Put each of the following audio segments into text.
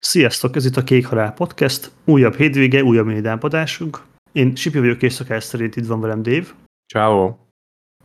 Sziasztok, ez itt a Kék Halál Podcast, újabb hétvége, újabb médápadásunk. Én Sipi vagyok, és szokás szerint itt van velem Dave. Ciao.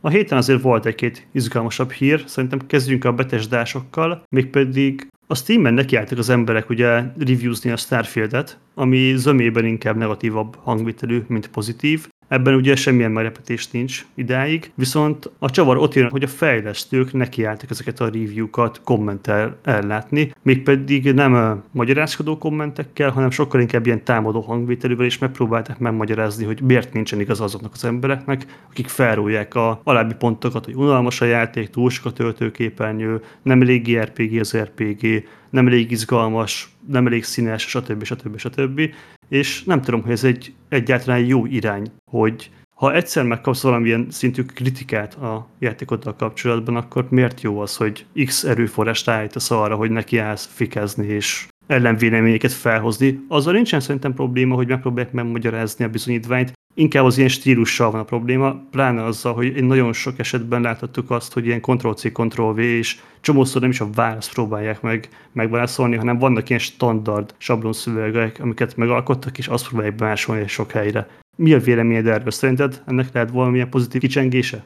A héten azért volt egy-két izgalmasabb hír, szerintem kezdjünk a betesdásokkal, mégpedig a Steam-en nekiálltak az emberek ugye reviewzni a Starfield-et, ami zömében inkább negatívabb hangvitelű, mint pozitív, Ebben ugye semmilyen meglepetés nincs idáig, viszont a csavar ott jön, hogy a fejlesztők nekiálltak ezeket a review-kat kommentel ellátni, mégpedig nem a magyarázkodó kommentekkel, hanem sokkal inkább ilyen támadó hangvételűvel, és megpróbálták megmagyarázni, hogy miért nincsen igaz azoknak az embereknek, akik felrólják a alábbi pontokat, hogy unalmas a játék, túl sok a töltőképernyő, nem elég RPG az RPG, nem elég izgalmas, nem elég színes, stb. stb. stb. És nem tudom, hogy ez egy egyáltalán jó irány, hogy ha egyszer megkapsz valamilyen szintű kritikát a játékoddal kapcsolatban, akkor miért jó az, hogy X erőforrást állítasz arra, hogy neki állsz fikezni és ellenvéleményeket felhozni. Azzal nincsen szerintem probléma, hogy megpróbálják megmagyarázni a bizonyítványt, Inkább az ilyen stílussal van a probléma, pláne azzal, hogy én nagyon sok esetben láthattuk azt, hogy ilyen Ctrl-C, Ctrl-V, és csomószor nem is a választ próbálják meg megválaszolni, hanem vannak ilyen standard sablonszövegek, amiket megalkottak, és azt próbálják bemásolni sok helyre. Mi a véleményed erről? Szerinted ennek lehet valamilyen pozitív kicsengése?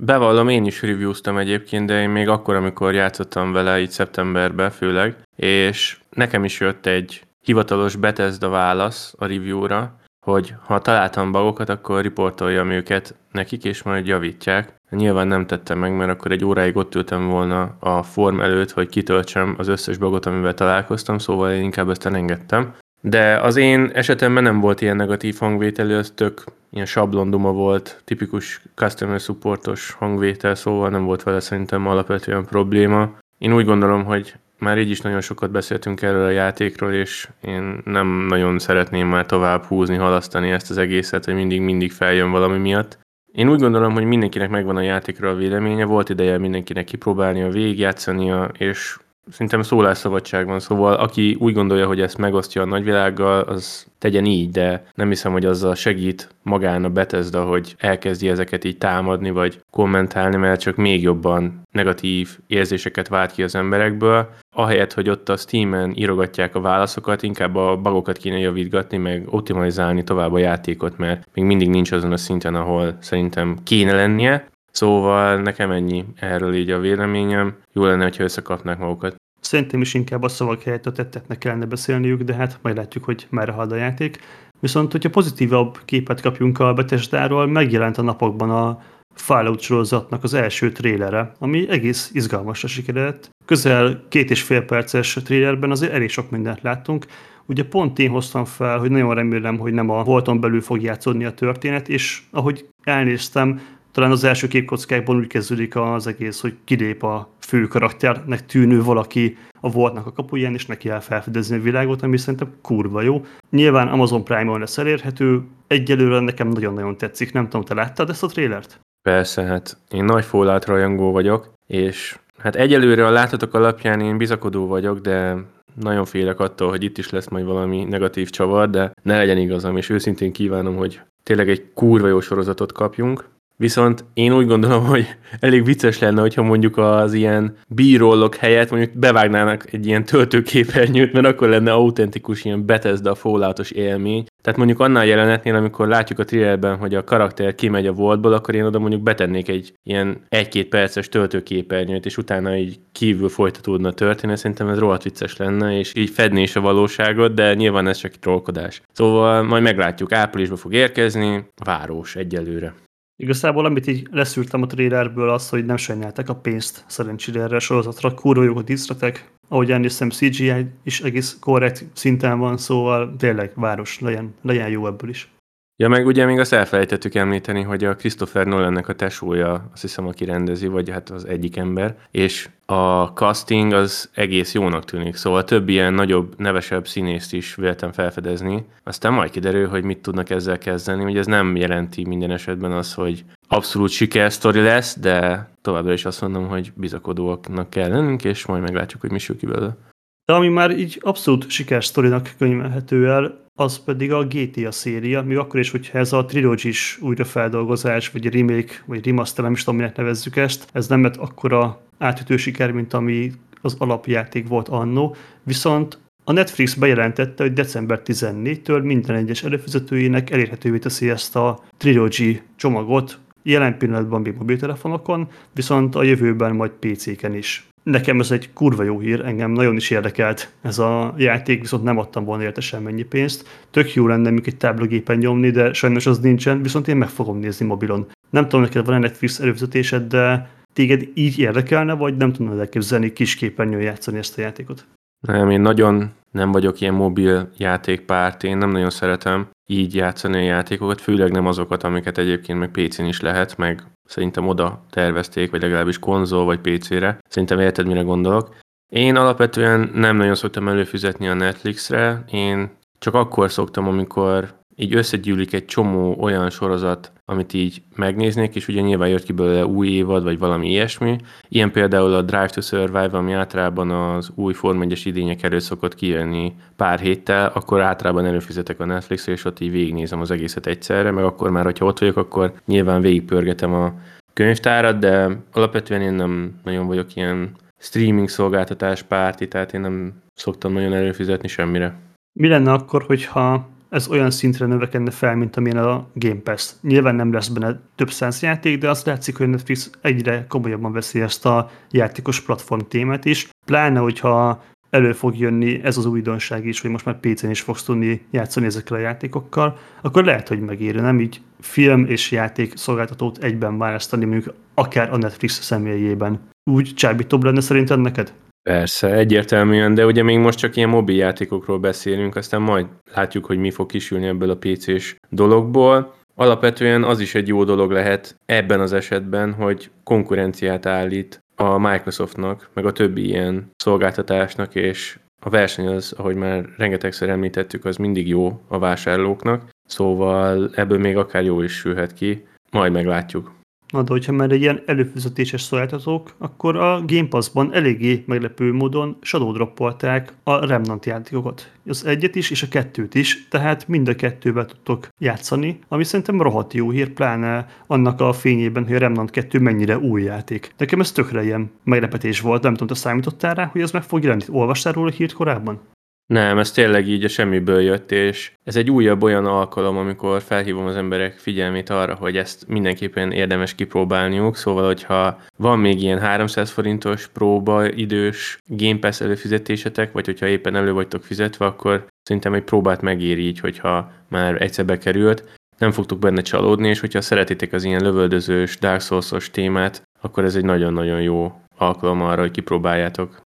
Bevallom, én is reviewztam egyébként, de én még akkor, amikor játszottam vele, így szeptemberben főleg, és nekem is jött egy hivatalos Bethesda válasz a reviewra, hogy ha találtam bagokat, akkor riportoljam őket nekik, és majd javítják. Nyilván nem tettem meg, mert akkor egy óráig ott ültem volna a form előtt, hogy kitöltsem az összes bagot, amivel találkoztam, szóval én inkább ezt elengedtem. De az én esetemben nem volt ilyen negatív hangvételű, ez tök ilyen sablonduma volt, tipikus customer supportos hangvétel, szóval nem volt vele szerintem alapvetően probléma. Én úgy gondolom, hogy már így is nagyon sokat beszéltünk erről a játékról, és én nem nagyon szeretném már tovább húzni, halasztani ezt az egészet, hogy mindig-mindig feljön valami miatt. Én úgy gondolom, hogy mindenkinek megvan a játékról a véleménye, volt ideje mindenkinek kipróbálnia, végigjátszania, és Szerintem szólásszabadság van, szóval aki úgy gondolja, hogy ezt megosztja a nagyvilággal, az tegyen így, de nem hiszem, hogy azzal segít magán a Bethesda, hogy elkezdi ezeket így támadni, vagy kommentálni, mert csak még jobban negatív érzéseket vált ki az emberekből. Ahelyett, hogy ott a Steam-en írogatják a válaszokat, inkább a bugokat kéne javítgatni, meg optimalizálni tovább a játékot, mert még mindig nincs azon a szinten, ahol szerintem kéne lennie. Szóval nekem ennyi erről így a véleményem. Jó lenne, hogyha összekapnák magukat. Szerintem is inkább a szavak helyett a tetteknek kellene beszélniük, de hát majd látjuk, hogy merre halad a játék. Viszont, hogyha pozitívabb képet kapjunk a Bethesdáról, megjelent a napokban a Fallout sorozatnak az első trélere, ami egész izgalmasra sikeredett. Közel két és fél perces trélerben azért elég sok mindent láttunk. Ugye pont én hoztam fel, hogy nagyon remélem, hogy nem a volton belül fog játszódni a történet, és ahogy elnéztem, talán az első képkockákban úgy kezdődik az egész, hogy kilép a fő karakternek tűnő valaki a voltnak a kapuján, és neki el felfedezni a világot, ami szerintem kurva jó. Nyilván Amazon Prime-on lesz elérhető, egyelőre nekem nagyon-nagyon tetszik. Nem tudom, te láttad ezt a trélert? Persze, hát én nagy Fallout rajongó vagyok, és hát egyelőre a látatok alapján én bizakodó vagyok, de nagyon félek attól, hogy itt is lesz majd valami negatív csavar, de ne legyen igazam, és őszintén kívánom, hogy tényleg egy kurva jó sorozatot kapjunk, Viszont én úgy gondolom, hogy elég vicces lenne, hogyha mondjuk az ilyen bírollok helyett mondjuk bevágnának egy ilyen töltőképernyőt, mert akkor lenne autentikus ilyen Bethesda falloutos élmény. Tehát mondjuk annál jelenetnél, amikor látjuk a trailerben, hogy a karakter kimegy a voltból, akkor én oda mondjuk betennék egy ilyen egy-két perces töltőképernyőt, és utána így kívül folytatódna a történet. Szerintem ez rohadt vicces lenne, és így fedné is a valóságot, de nyilván ez csak trollkodás. Szóval majd meglátjuk, áprilisban fog érkezni, várós egyelőre. Igazából amit így leszűrtem a trailerből az, hogy nem sajnálták a pénzt szerencsére erre a sorozatra, kurva jók a díszletek, ahogy elnéztem CGI is egész korrekt szinten van, szóval tényleg város legyen, legyen jó ebből is. Ja, meg ugye még azt elfelejtettük említeni, hogy a Christopher Nolannek a tesója, azt hiszem, aki rendezi, vagy hát az egyik ember, és a casting az egész jónak tűnik, szóval több ilyen nagyobb, nevesebb színészt is véltem felfedezni. Aztán majd kiderül, hogy mit tudnak ezzel kezdeni, hogy ez nem jelenti minden esetben az, hogy abszolút sikersztori lesz, de továbbra is azt mondom, hogy bizakodóaknak kell lennünk, és majd meglátjuk, hogy mi sül ki belőle. De ami már így abszolút sikersztorinak könyvelhető el, az pedig a GTA széria, még akkor is, hogyha ez a trilogis újrafeldolgozás, vagy remake, vagy remaster, nem is tudom, minek nevezzük ezt, ez nem lett akkora átütő siker, mint ami az alapjáték volt annó, viszont A Netflix bejelentette, hogy december 14-től minden egyes előfizetőjének elérhetővé teszi ezt a Trilogy csomagot, jelen pillanatban még mobiltelefonokon, viszont a jövőben majd PC-ken is. Nekem ez egy kurva jó hír, engem nagyon is érdekelt ez a játék, viszont nem adtam volna érte semmennyi pénzt. Tök jó lenne még egy táblagépen nyomni, de sajnos az nincsen, viszont én meg fogom nézni mobilon. Nem tudom, neked van-e Netflix előfizetésed, de téged így érdekelne, vagy nem tudnád elképzelni kisképernyőn játszani ezt a játékot? Nem, én nagyon nem vagyok ilyen mobil játékpárt, én nem nagyon szeretem így játszani a játékokat, főleg nem azokat, amiket egyébként meg PC-n is lehet, meg szerintem oda tervezték, vagy legalábbis konzol vagy PC-re. Szerintem érted, mire gondolok. Én alapvetően nem nagyon szoktam előfizetni a Netflixre, én csak akkor szoktam, amikor így összegyűlik egy csomó olyan sorozat, amit így megnéznék, és ugye nyilván jött ki belőle új évad, vagy valami ilyesmi. Ilyen például a Drive to Survive, ami általában az új Form 1 idények előtt szokott kijönni pár héttel, akkor általában előfizetek a Netflixre, és ott így végignézem az egészet egyszerre, meg akkor már, hogyha ott vagyok, akkor nyilván végigpörgetem a könyvtárat, de alapvetően én nem nagyon vagyok ilyen streaming szolgáltatás párti, tehát én nem szoktam nagyon előfizetni semmire. Mi lenne akkor, hogyha ez olyan szintre növekedne fel, mint amilyen a Game Pass. Nyilván nem lesz benne több száz játék, de azt látszik, hogy Netflix egyre komolyabban veszi ezt a játékos platform témát is, pláne, hogyha elő fog jönni ez az újdonság is, hogy most már PC-n is fogsz tudni játszani ezekkel a játékokkal, akkor lehet, hogy megéri, nem így film és játék szolgáltatót egyben választani, mondjuk akár a Netflix személyében. Úgy csábítóbb lenne szerinted neked? Persze, egyértelműen, de ugye még most csak ilyen mobil játékokról beszélünk, aztán majd látjuk, hogy mi fog kisülni ebből a PC-s dologból. Alapvetően az is egy jó dolog lehet ebben az esetben, hogy konkurenciát állít a Microsoftnak, meg a többi ilyen szolgáltatásnak, és a verseny az, ahogy már rengetegszer említettük, az mindig jó a vásárlóknak, szóval ebből még akár jó is sülhet ki, majd meglátjuk. Na de hogyha már egy ilyen előfizetéses szolgáltatók, akkor a Game Pass-ban eléggé meglepő módon shadow droppolták a Remnant játékokat. Az egyet is és a kettőt is, tehát mind a kettővel tudtok játszani, ami szerintem rohadt jó hír, pláne annak a fényében, hogy a Remnant 2 mennyire új játék. Nekem ez tökre ilyen meglepetés volt, nem tudom, te számítottál rá, hogy ez meg fog jelenni. Olvastál róla hírt korábban? Nem, ez tényleg így a semmiből jött, és ez egy újabb olyan alkalom, amikor felhívom az emberek figyelmét arra, hogy ezt mindenképpen érdemes kipróbálniuk, szóval, hogyha van még ilyen 300 forintos próba idős Game Pass előfizetésetek, vagy hogyha éppen elő vagytok fizetve, akkor szerintem egy próbát megéri így, hogyha már egyszer bekerült, nem fogtok benne csalódni, és hogyha szeretitek az ilyen lövöldözős, Dark Souls-os témát, akkor ez egy nagyon-nagyon jó alkalom arra, hogy kipróbáljátok.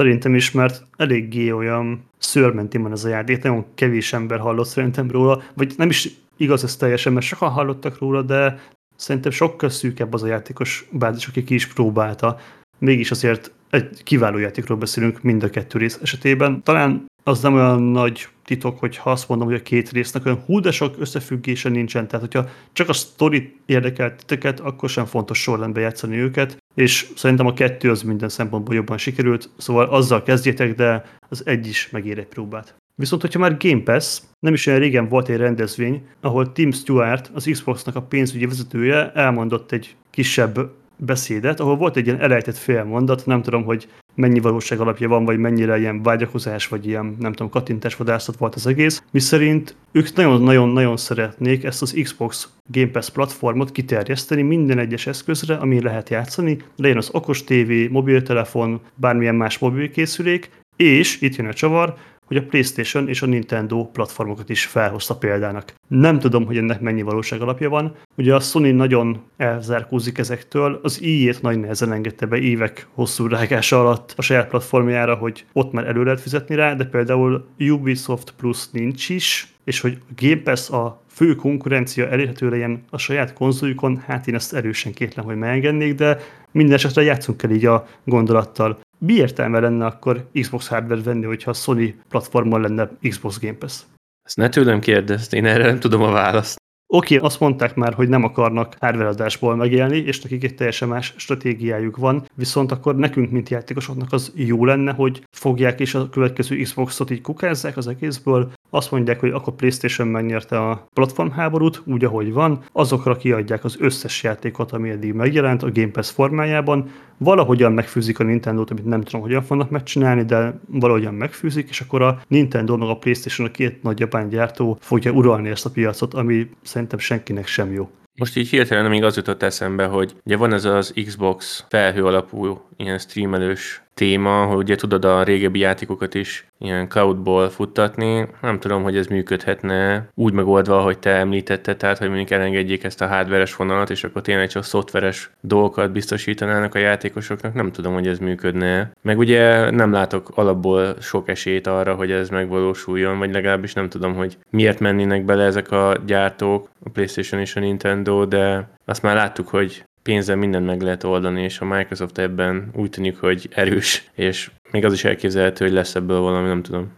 Szerintem is, mert eléggé olyan szörmenti van ez a játék, nagyon kevés ember hallott szerintem róla, vagy nem is igaz ez teljesen, mert sokan hallottak róla, de szerintem sokkal szűkebb az a játékos bázis, aki ki is próbálta. Mégis azért egy kiváló játékról beszélünk mind a kettő rész esetében. Talán az nem olyan nagy titok, hogy ha azt mondom, hogy a két résznek olyan hú, de sok összefüggése nincsen. Tehát, hogyha csak a sztori érdekelt titeket, akkor sem fontos sorrendbe játszani őket, és szerintem a kettő az minden szempontból jobban sikerült, szóval azzal kezdjétek, de az egy is megér egy próbát. Viszont, hogyha már Game Pass, nem is olyan régen volt egy rendezvény, ahol Tim Stewart, az Xboxnak a pénzügyi vezetője elmondott egy kisebb beszédet, ahol volt egy ilyen elejtett félmondat, nem tudom, hogy mennyi valóság alapja van, vagy mennyire ilyen vágyakozás, vagy ilyen, nem tudom, kattintás vadászat volt az egész, miszerint ők nagyon-nagyon-nagyon szeretnék ezt az Xbox Game Pass platformot kiterjeszteni minden egyes eszközre, ami lehet játszani, legyen az okos tévé, mobiltelefon, bármilyen más mobilkészülék, és itt jön a csavar, hogy a PlayStation és a Nintendo platformokat is felhozta példának. Nem tudom, hogy ennek mennyi valóság alapja van. Ugye a Sony nagyon elzárkózik ezektől, az i nagy nehezen engedte be évek hosszú rágása alatt a saját platformjára, hogy ott már elő lehet fizetni rá, de például Ubisoft Plus nincs is, és hogy Game Pass a fő konkurencia elérhető legyen a saját konzoljukon, hát én ezt erősen kétlem, hogy megengednék, de minden esetre játszunk el így a gondolattal mi értelme lenne akkor Xbox hardware venni, hogyha a Sony platformon lenne Xbox Game Pass? Ezt ne tőlem kérdezt, én erre nem tudom a választ. Oké, okay, azt mondták már, hogy nem akarnak hardware megélni, és nekik egy teljesen más stratégiájuk van, viszont akkor nekünk, mint játékosoknak az jó lenne, hogy fogják és a következő Xboxot így kukázzák az egészből, azt mondják, hogy akkor PlayStation megnyerte a platformháborút, úgy, ahogy van, azokra kiadják az összes játékot, ami eddig megjelent a Game Pass formájában, valahogyan megfűzik a Nintendo-t, amit nem tudom, hogyan fognak megcsinálni, de valahogyan megfűzik, és akkor a Nintendo meg a PlayStation a két nagy japán gyártó fogja uralni ezt a piacot, ami szerintem senkinek sem jó. Most így hirtelen még az jutott eszembe, hogy ugye van ez az Xbox felhő alapú ilyen streamelős téma, hogy ugye tudod a régebbi játékokat is ilyen cloudból futtatni. Nem tudom, hogy ez működhetne úgy megoldva, hogy te említetted, tehát hogy mondjuk elengedjék ezt a hardveres vonalat, és akkor tényleg csak szoftveres dolgokat biztosítanának a játékosoknak. Nem tudom, hogy ez működne. Meg ugye nem látok alapból sok esélyt arra, hogy ez megvalósuljon, vagy legalábbis nem tudom, hogy miért mennének bele ezek a gyártók, a PlayStation és a Nintendo, de azt már láttuk, hogy pénzzel mindent meg lehet oldani, és a Microsoft ebben úgy tűnik, hogy erős, és még az is elképzelhető, hogy lesz ebből valami, nem tudom.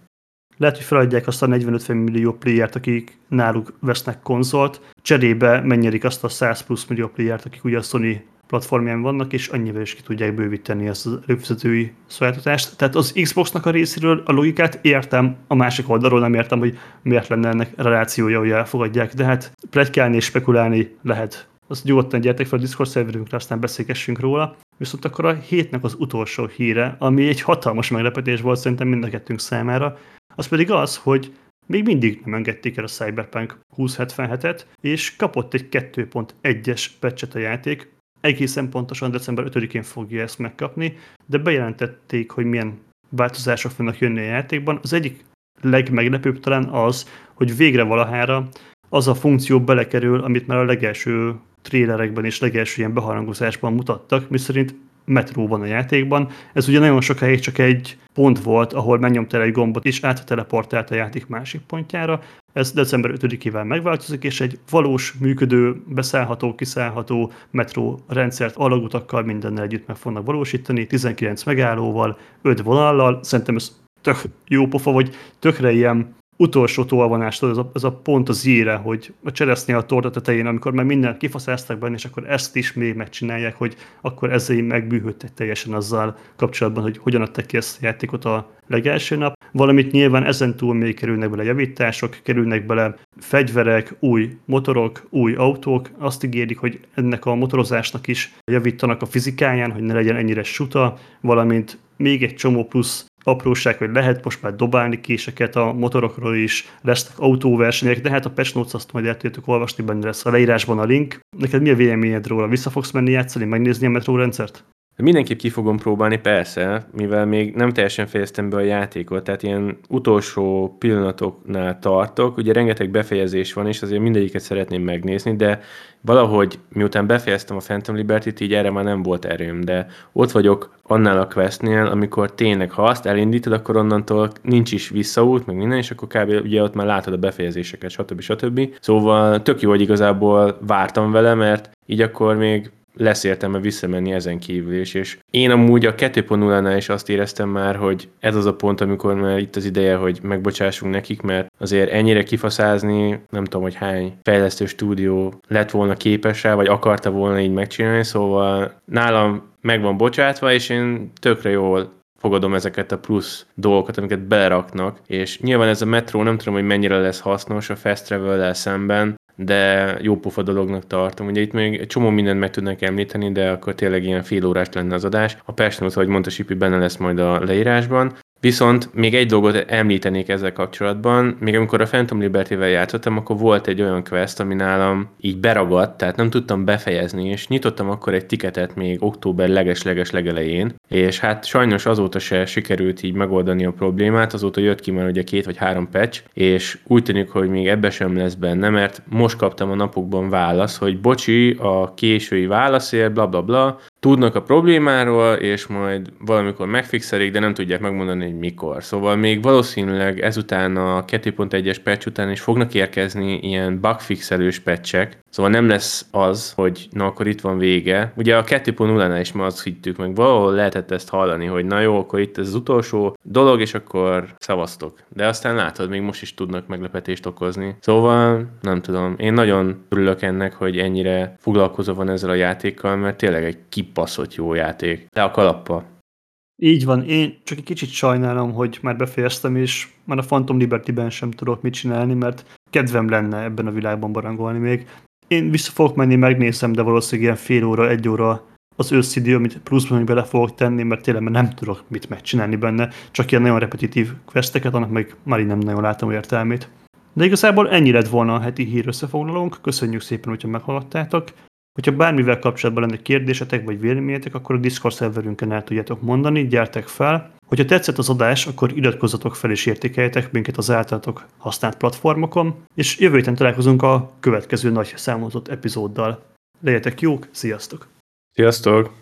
Lehet, hogy feladják azt a 40-50 millió playert, akik náluk vesznek konzolt, cserébe megnyerik azt a 100 plusz millió playert, akik ugye a Sony platformján vannak, és annyival is ki tudják bővíteni ezt az előfizetői szolgáltatást. Tehát az Xboxnak a részéről a logikát értem, a másik oldalról nem értem, hogy miért lenne ennek relációja, hogy elfogadják, de hát plegykálni és spekulálni lehet azt nyugodtan gyertek fel a Discord szerverünkre, aztán beszélgessünk róla. Viszont akkor a hétnek az utolsó híre, ami egy hatalmas meglepetés volt szerintem mind a kettőnk számára, az pedig az, hogy még mindig nem engedték el a Cyberpunk 2077-et, és kapott egy 2.1-es patchet a játék, egészen pontosan december 5-én fogja ezt megkapni, de bejelentették, hogy milyen változások fognak jönni a játékban. Az egyik legmeglepőbb talán az, hogy végre valahára az a funkció belekerül, amit már a legelső trélerekben és legelső ilyen beharangozásban mutattak, miszerint metró van a játékban. Ez ugye nagyon sokáig csak egy pont volt, ahol megnyomtál egy gombot, és átteleportált a játék másik pontjára. Ez december 5-ével megváltozik, és egy valós, működő, beszállható, kiszállható metró rendszert alagutakkal mindennel együtt meg fognak valósítani, 19 megállóval, 5 vonallal. Szerintem ez tök jó pofa, vagy tökre ilyen utolsó tolvonástól, ez a, ez a pont az íre, hogy a cseresznye a torta tetején, amikor már mindent kifaszáztak benne, és akkor ezt is még megcsinálják, hogy akkor ezzel megbűhődtek teljesen azzal kapcsolatban, hogy hogyan adtak ki ezt a játékot a legelső nap. Valamit nyilván ezen túl még kerülnek bele javítások, kerülnek bele fegyverek, új motorok, új autók. Azt ígérik, hogy ennek a motorozásnak is javítanak a fizikáján, hogy ne legyen ennyire suta, valamint még egy csomó plusz apróság, hogy lehet most már dobálni késeket a motorokról is, lesznek autóversenyek, de hát a patch notes azt majd el tudjátok olvasni, benne lesz a leírásban a link. Neked mi a véleményed róla? Vissza fogsz menni játszani, megnézni a metrórendszert? Mindenképp ki fogom próbálni, persze, mivel még nem teljesen fejeztem be a játékot, tehát ilyen utolsó pillanatoknál tartok, ugye rengeteg befejezés van, és azért mindegyiket szeretném megnézni, de valahogy miután befejeztem a Phantom Liberty-t, így erre már nem volt erőm, de ott vagyok annál a questnél, amikor tényleg, ha azt elindítod, akkor onnantól nincs is visszaút, meg minden, és akkor kb. ugye ott már látod a befejezéseket, stb. stb. Szóval tök jó, hogy igazából vártam vele, mert így akkor még lesz értelme visszamenni ezen kívül is, és én amúgy a 2.0-nál is azt éreztem már, hogy ez az a pont, amikor már itt az ideje, hogy megbocsássunk nekik, mert azért ennyire kifaszázni, nem tudom, hogy hány fejlesztő stúdió lett volna képes rá, vagy akarta volna így megcsinálni, szóval nálam meg van bocsátva, és én tökre jól fogadom ezeket a plusz dolgokat, amiket beleraknak, és nyilván ez a metró nem tudom, hogy mennyire lesz hasznos a fast travel szemben, de jó pofa dolognak tartom. Ugye itt még egy csomó mindent meg tudnak említeni, de akkor tényleg ilyen fél órás lenne az adás. A Persnót, ahogy mondta Sipi, benne lesz majd a leírásban. Viszont még egy dolgot említenék ezzel kapcsolatban, még amikor a Phantom Liberty-vel játszottam, akkor volt egy olyan quest, ami nálam így beragadt, tehát nem tudtam befejezni, és nyitottam akkor egy tiketet még október leges-leges legelején, és hát sajnos azóta se sikerült így megoldani a problémát, azóta jött ki már ugye két vagy három patch, és úgy tűnik, hogy még ebbe sem lesz benne, mert most kaptam a napokban válasz, hogy bocsi, a késői válaszért, bla bla bla, tudnak a problémáról, és majd valamikor megfixelik, de nem tudják megmondani, hogy mikor. Szóval még valószínűleg ezután a 2.1-es patch után is fognak érkezni ilyen bugfixelős patchek, szóval nem lesz az, hogy na akkor itt van vége. Ugye a 2.0-nál is ma azt hittük, meg valahol lehetett ezt hallani, hogy na jó, akkor itt ez az utolsó dolog, és akkor szavaztok. De aztán látod, még most is tudnak meglepetést okozni. Szóval nem tudom, én nagyon örülök ennek, hogy ennyire foglalkozó van ezzel a játékkal, mert tényleg egy kip kibaszott jó játék. De a kalappa. Így van, én csak egy kicsit sajnálom, hogy már befejeztem, és már a Phantom Liberty-ben sem tudok mit csinálni, mert kedvem lenne ebben a világban barangolni még. Én vissza fogok menni, megnézem, de valószínűleg ilyen fél óra, egy óra az őszidő, amit pluszban bele fogok tenni, mert tényleg nem tudok mit megcsinálni benne, csak ilyen nagyon repetitív questeket, annak meg már nem nagyon látom értelmét. De igazából ennyi lett volna a heti hír összefoglalónk, köszönjük szépen, hogyha meghallgattátok. Hogyha bármivel kapcsolatban lenne kérdésetek vagy véleményetek, akkor a Discord szerverünkön el tudjátok mondani, gyertek fel. Hogyha tetszett az adás, akkor iratkozzatok fel és értékeljetek minket az általatok használt platformokon, és jövő héten találkozunk a következő nagy számozott epizóddal. Legyetek jók, sziasztok! Sziasztok!